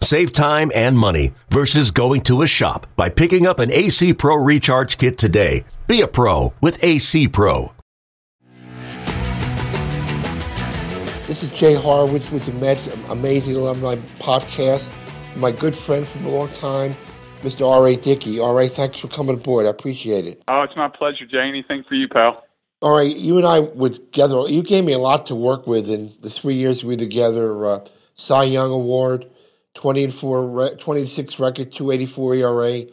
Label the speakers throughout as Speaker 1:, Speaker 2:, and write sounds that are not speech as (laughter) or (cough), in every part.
Speaker 1: Save time and money versus going to a shop by picking up an AC Pro Recharge Kit today. Be a pro with AC Pro.
Speaker 2: This is Jay Horwitz with the Mets Amazing Alumni Podcast. My good friend from a long time, Mr. R.A. Dickey. R.A., thanks for coming aboard. I appreciate it.
Speaker 3: Oh, it's my pleasure, Jay. Anything for you, pal.
Speaker 2: All right, you and I were together. You gave me a lot to work with in the three years we were together. Uh, Cy Young Award, 20 and 4, 26 record, 284 ERA,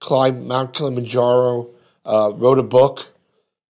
Speaker 2: climbed Mount Kilimanjaro, uh, wrote a book,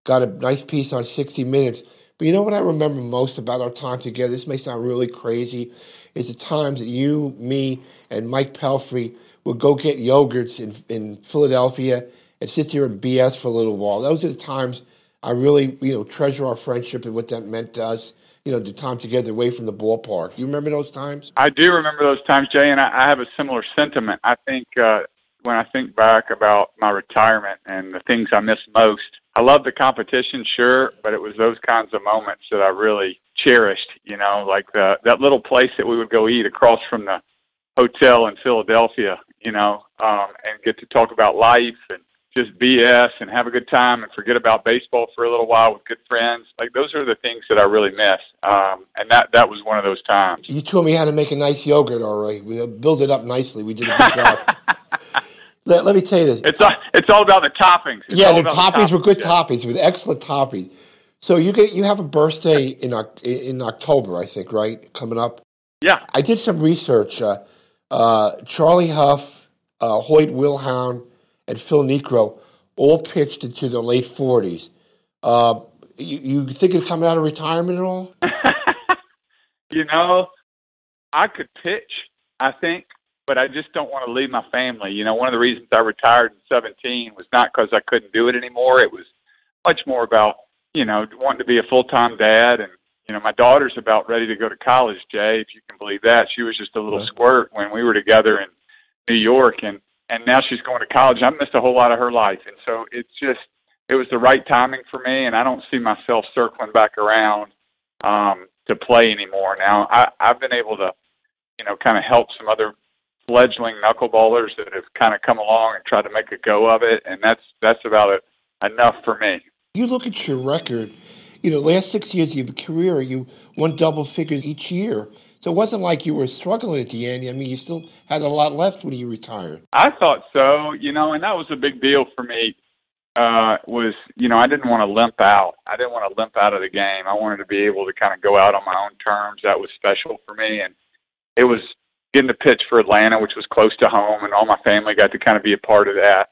Speaker 2: got a nice piece on 60 Minutes. But you know what I remember most about our time together? This may sound really crazy. Is the times that you, me, and Mike Pelfrey would go get yogurts in, in Philadelphia and sit there and BS for a little while. Those are the times I really, you know, treasure our friendship and what that meant to us. You know, the time together away from the ballpark. You remember those times?
Speaker 3: I do remember those times, Jay, and I, I have a similar sentiment. I think uh, when I think back about my retirement and the things I miss most, I love the competition, sure, but it was those kinds of moments that I really cherished. You know, like the that little place that we would go eat across from the hotel in Philadelphia. You know, um, and get to talk about life and just BS and have a good time and forget about baseball for a little while with good friends. Like those are the things that I really miss. Um, and that that was one of those times.
Speaker 2: You told me how to make a nice yogurt. All right, we built it up nicely. We did a good job. (laughs) let, let me tell you this.
Speaker 3: It's all, it's all about the toppings. It's
Speaker 2: yeah, the toppings,
Speaker 3: the toppings
Speaker 2: were good
Speaker 3: yeah.
Speaker 2: toppings with excellent toppings. So you get you have a birthday in in October, I think, right? Coming up.
Speaker 3: Yeah.
Speaker 2: I did some research. Uh, uh, Charlie Hough, uh, Hoyt Wilhelm, and Phil Niekro all pitched into the late forties. Uh, you, you think of coming out of retirement at all? (laughs)
Speaker 3: you know, I could pitch. I think but I just don't want to leave my family. You know, one of the reasons I retired in 17 was not because I couldn't do it anymore. It was much more about, you know, wanting to be a full time dad. And, you know, my daughter's about ready to go to college, Jay, if you can believe that. She was just a little squirt when we were together in New York. And, and now she's going to college. I missed a whole lot of her life. And so it's just, it was the right timing for me. And I don't see myself circling back around um, to play anymore. Now, I, I've been able to, you know, kind of help some other fledgling knuckleballers that have kind of come along and tried to make a go of it, and that's that's about it enough for me.
Speaker 2: You look at your record. You know, last six years of your career, you won double figures each year. So it wasn't like you were struggling at the end. I mean, you still had a lot left when you retired.
Speaker 3: I thought so, you know, and that was a big deal for me. Uh, was you know I didn't want to limp out. I didn't want to limp out of the game. I wanted to be able to kind of go out on my own terms. That was special for me, and it was getting to pitch for Atlanta, which was close to home, and all my family got to kind of be a part of that.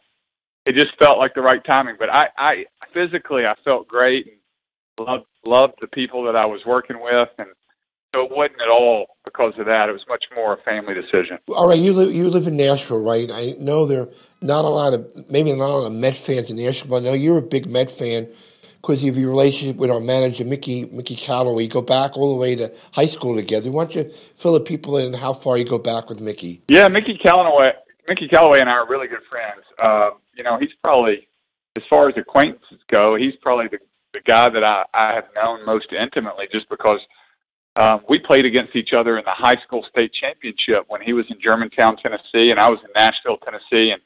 Speaker 3: It just felt like the right timing. But I, I physically, I felt great and loved loved the people that I was working with, and so it wasn't at all because of that. It was much more a family decision.
Speaker 2: All right, you live you live in Nashville, right? I know there are not a lot of maybe not a lot of Met fans in Nashville, but I know you're a big Met fan because of your relationship with our manager, Mickey Mickey Callaway. You go back all the way to high school together. Why don't you fill the people in how far you go back with Mickey?
Speaker 3: Yeah, Mickey Callaway. Mickey Callaway and I are really good friends. Uh, you know, he's probably, as far as acquaintances go, he's probably the, the guy that I, I have known most intimately just because um, we played against each other in the high school state championship when he was in Germantown, Tennessee, and I was in Nashville, Tennessee. And,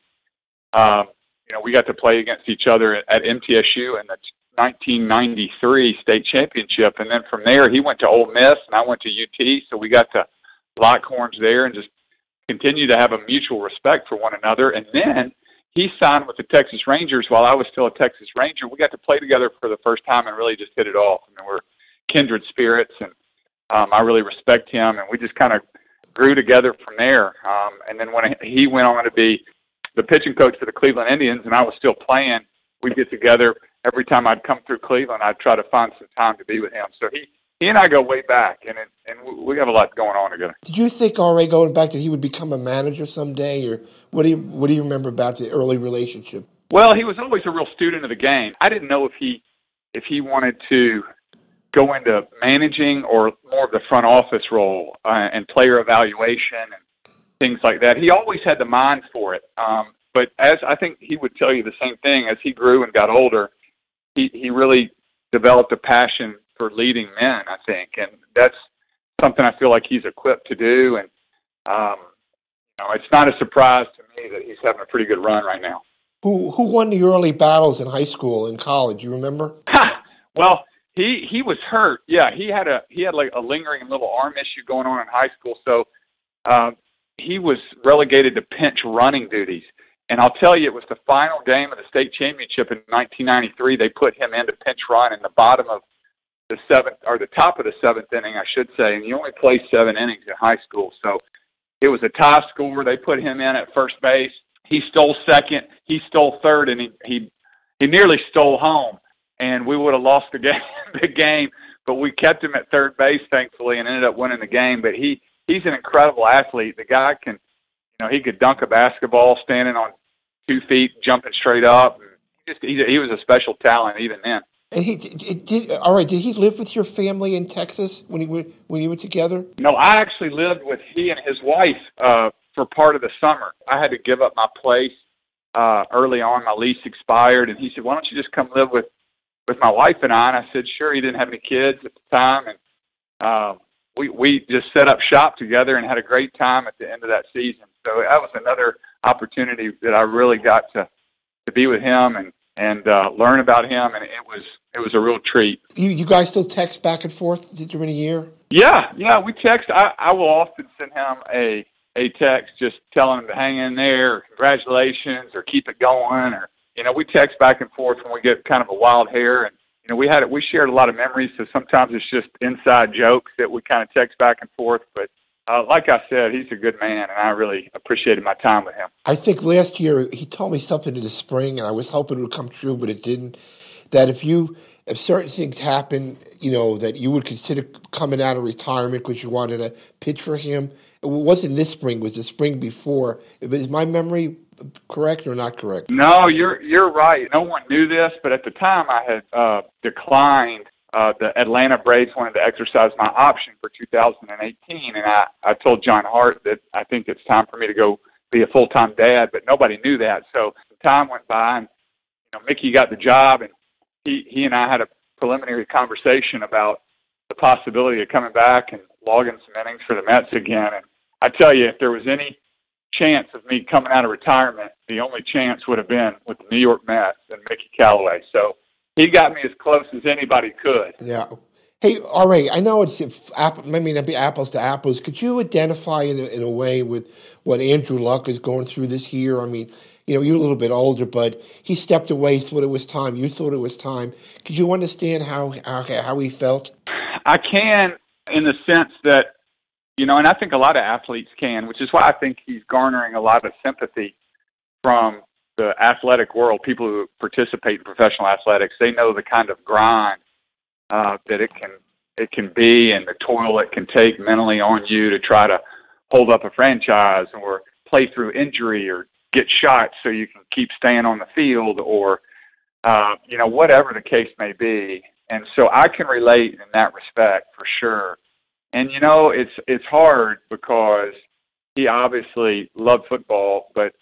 Speaker 3: um, you know, we got to play against each other at, MTSU in the 1993 state championship, and then from there he went to Ole Miss, and I went to UT. So we got to lock horns there and just continue to have a mutual respect for one another. And then he signed with the Texas Rangers while I was still a Texas Ranger. We got to play together for the first time and really just hit it off. I mean, we're kindred spirits, and um, I really respect him, and we just kind of grew together from there. Um, and then when he went on to be the pitching coach for the Cleveland Indians, and I was still playing, we'd get together every time I'd come through Cleveland, I'd try to find some time to be with him. So he he and I go way back, and it, and we have a lot going on together.
Speaker 2: Did you think, already going back, that he would become a manager someday, or what do you what do you remember about the early relationship?
Speaker 3: Well, he was always a real student of the game. I didn't know if he if he wanted to go into managing or more of the front office role uh, and player evaluation and things like that. He always had the mind for it. Um, but as I think he would tell you the same thing as he grew and got older, he, he really developed a passion for leading men, I think. And that's something I feel like he's equipped to do. And, um, you know, it's not a surprise to me that he's having a pretty good run right now.
Speaker 2: Who who won the early battles in high school and college? You remember? (laughs)
Speaker 3: well, he he was hurt. Yeah, he had a he had like a lingering little arm issue going on in high school, so um, he was relegated to pinch running duties. And I'll tell you, it was the final game of the state championship in 1993. They put him into pinch run in the bottom of the seventh or the top of the seventh inning, I should say. And you only play seven innings in high school, so it was a tie score. They put him in at first base he stole second, he stole third, and he he he nearly stole home, and we would have lost the game. (laughs) the game, but we kept him at third base, thankfully, and ended up winning the game. But he he's an incredible athlete. The guy can, you know, he could dunk a basketball standing on two feet, jumping straight up. Just he, he was a special talent even then.
Speaker 2: And he did. All right. Did he live with your family in Texas when he went when you were together?
Speaker 3: No, I actually lived with he and his wife uh, for part of the summer. I had to give up my place uh, early on. My lease expired, and he said, "Why don't you just come live with with my wife and I?" And I said, "Sure." He didn't have any kids at the time, and uh, we we just set up shop together and had a great time at the end of that season. So that was another opportunity that I really got to to be with him and and uh, learn about him, and it was it was a real treat.
Speaker 2: You you guys still text back and forth during a year?
Speaker 3: Yeah, yeah, we text. I I will often send him a a text just telling them to hang in there, or congratulations, or keep it going, or you know, we text back and forth when we get kind of a wild hair, and you know, we had. We shared a lot of memories, so sometimes it's just inside jokes that we kind of text back and forth. But uh, like I said, he's a good man, and I really appreciated my time with him.
Speaker 2: I think last year he told me something in the spring, and I was hoping it would come true, but it didn't. That if you if certain things happen, you know, that you would consider coming out of retirement because you wanted to pitch for him, it wasn't this spring; it was the spring before. Is my memory correct or not correct?
Speaker 3: No, you're you're right. No one knew this, but at the time I had uh, declined. Uh, the Atlanta Braves wanted to exercise my option for 2018, and I I told John Hart that I think it's time for me to go be a full time dad, but nobody knew that. So time went by, and you know Mickey got the job, and he he and I had a preliminary conversation about the possibility of coming back and logging some innings for the Mets again, and I tell you, if there was any chance of me coming out of retirement, the only chance would have been with the New York Mets and Mickey Callaway. So he got me as close as anybody could.
Speaker 2: Yeah. Hey, all right. I know it's apple, maybe not be apples to apples. Could you identify in a, in a way with what Andrew Luck is going through this year? I mean, you know, you're a little bit older, but he stepped away, thought it was time. You thought it was time. Could you understand how how, how he felt?
Speaker 3: I can, in the sense that you know, and I think a lot of athletes can, which is why I think he's garnering a lot of sympathy from the athletic world. People who participate in professional athletics, they know the kind of grind uh, that it can it can be, and the toil it can take mentally on you to try to hold up a franchise or play through injury or get shots so you can keep staying on the field or uh, you know whatever the case may be. And so I can relate in that respect for sure. And you know, it's it's hard because he obviously loved football, but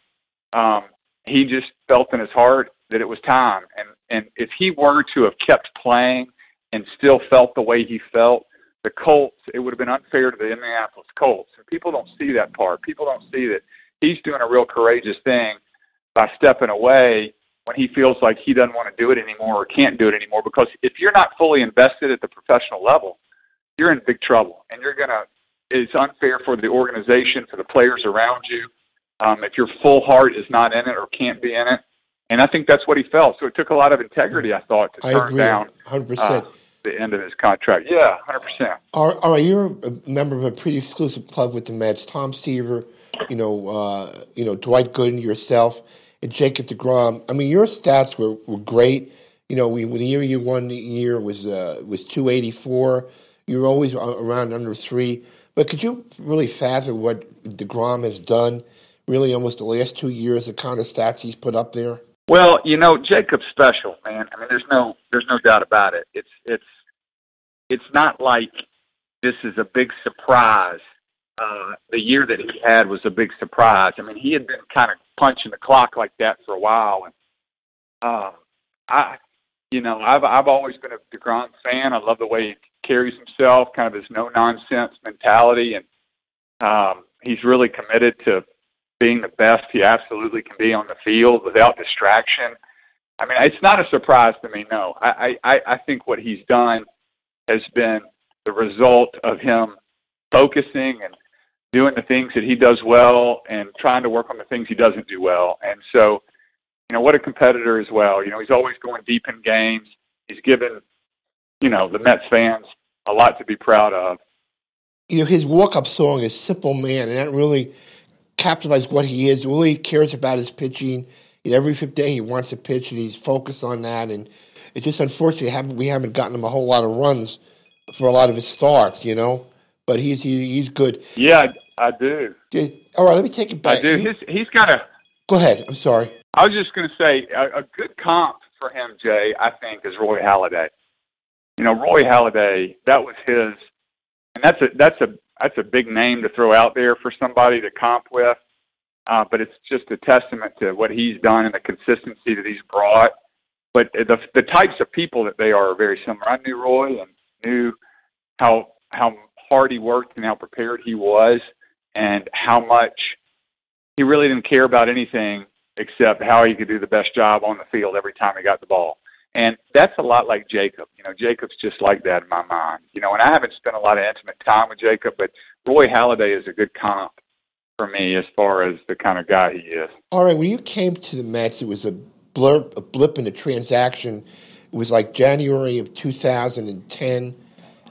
Speaker 3: um, he just felt in his heart that it was time. And and if he were to have kept playing and still felt the way he felt, the Colts, it would have been unfair to the Indianapolis Colts. And people don't see that part. People don't see that he's doing a real courageous thing by stepping away when he feels like he doesn't want to do it anymore or can't do it anymore. Because if you're not fully invested at the professional level, you're in big trouble, and you're gonna. It's unfair for the organization, for the players around you, um, if your full heart is not in it or can't be in it. And I think that's what he felt. So it took a lot of integrity, I thought, to
Speaker 2: I
Speaker 3: turn
Speaker 2: agree,
Speaker 3: down
Speaker 2: 100%.
Speaker 3: Uh, the end of his contract. Yeah, hundred percent.
Speaker 2: All, all right, you're a member of a pretty exclusive club with the Mets. Tom Seaver, you know, uh, you know Dwight Gooden, yourself, and Jacob Degrom. I mean, your stats were, were great. You know, we, the year you won the year was uh, was two eighty four. You're always around under three. But could you really fathom what DeGrom has done, really almost the last two years, the kind of stats he's put up there?
Speaker 3: Well, you know, Jacob's special, man. I mean, there's no there's no doubt about it. It's it's it's not like this is a big surprise. Uh, the year that he had was a big surprise. I mean, he had been kind of punching the clock like that for a while, and uh, I, you know, I've I've always been a Degrom fan. I love the way he carries himself, kind of his no nonsense mentality, and um, he's really committed to being the best he absolutely can be on the field without distraction. I mean, it's not a surprise to me. No, I I, I think what he's done has been the result of him focusing and doing the things that he does well and trying to work on the things he doesn't do well. And so, you know, what a competitor as well. You know, he's always going deep in games. He's given, you know, the Mets fans a lot to be proud of.
Speaker 2: You know, his walk-up song is "Simple Man," and that really capitalizes what he is. Really cares about his pitching. You know, every fifth day he wants to pitch, and he's focused on that. And it's just unfortunately we haven't gotten him a whole lot of runs for a lot of his starts. You know, but he's he, he's good.
Speaker 3: Yeah, I do.
Speaker 2: All right, let me take it back.
Speaker 3: I do. He's he's got a.
Speaker 2: Go ahead. I'm sorry.
Speaker 3: I was just going to say a, a good comp for him, Jay. I think is Roy Halladay. You know, Roy Halladay. That was his, and that's a that's a that's a big name to throw out there for somebody to comp with. Uh, but it's just a testament to what he's done and the consistency that he's brought. But the the types of people that they are are very similar. I knew Roy and knew how how hard he worked and how prepared he was and how much he really didn't care about anything except how he could do the best job on the field every time he got the ball. And that's a lot like Jacob. You know, Jacob's just like that in my mind. You know, and I haven't spent a lot of intimate time with Jacob, but Roy Halladay is a good comp for me as far as the kind of guy he is.
Speaker 2: All right, when you came to the Mets, it was a blurb, a blip in the transaction. It was like January of 2010.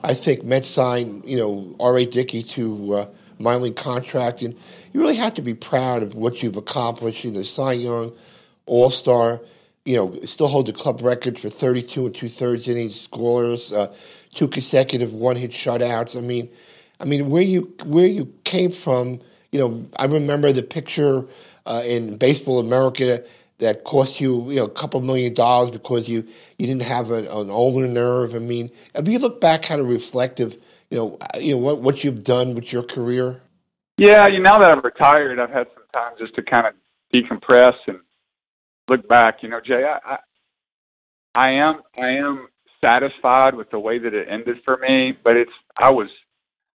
Speaker 2: I think Mets signed, you know, R.A. Dickey to uh, minor league contract, and you really have to be proud of what you've accomplished. You know, Cy Young, All Star, you know, still hold the club record for 32 and two thirds innings scorers, uh, two consecutive one hit shutouts. I mean, I mean, where you where you came from, you know, I remember the picture uh, in Baseball America that cost you, you know, a couple million dollars because you you didn't have an, an ulnar nerve. I mean, if you look back, kind of reflective, you know, uh, you know what what you've done with your career.
Speaker 3: Yeah, you know, now that I'm retired, I've had some time just to kind of decompress and look back. You know, Jay, I, I, am I am satisfied with the way that it ended for me, but it's I was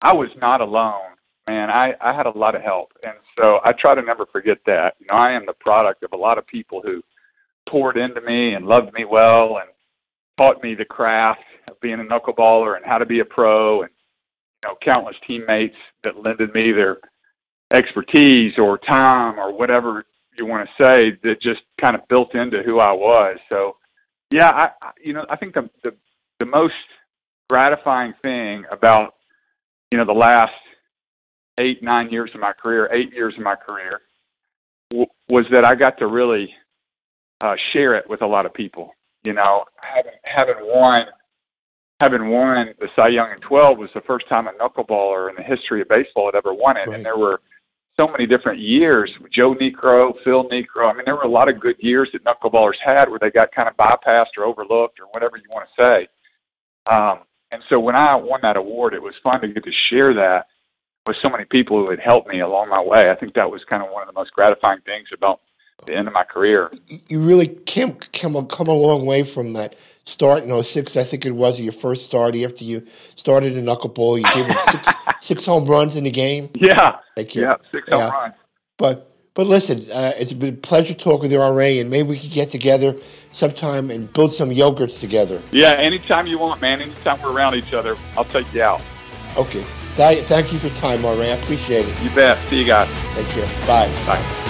Speaker 3: I was not alone man, I, I had a lot of help. And so I try to never forget that. You know, I am the product of a lot of people who poured into me and loved me well and taught me the craft of being a knuckleballer and how to be a pro and, you know, countless teammates that lended me their expertise or time or whatever you want to say that just kind of built into who I was. So, yeah, I, you know, I think the, the, the most gratifying thing about, you know, the last eight, nine years of my career, eight years of my career, w- was that I got to really uh, share it with a lot of people. You know, having having won having won the Cy Young in 12 was the first time a knuckleballer in the history of baseball had ever won it, right. and there were so many different years. Joe Niekro, Phil Niekro. I mean, there were a lot of good years that knuckleballers had where they got kind of bypassed or overlooked or whatever you want to say. Um, and so when I won that award, it was fun to get to share that with so many people who had helped me along my way. I think that was kind of one of the most gratifying things about the end of my career.
Speaker 2: You really came come come a long way from that start in 06, I think it was your first start after you started in knuckleball. You gave up (laughs) six, six home runs in the game.
Speaker 3: Yeah, thank you. Yeah, six yeah. home runs.
Speaker 2: But but listen, uh, it's been a pleasure talking with you, RA, and maybe we could get together sometime and build some yogurts together.
Speaker 3: Yeah, anytime you want, man. Anytime we're around each other, I'll take you out.
Speaker 2: Okay. Th- thank you for time, Maureen. I appreciate it.
Speaker 3: You bet. See you guys.
Speaker 2: Thank you. Bye.
Speaker 3: Bye.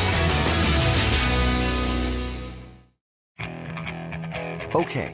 Speaker 4: Okay,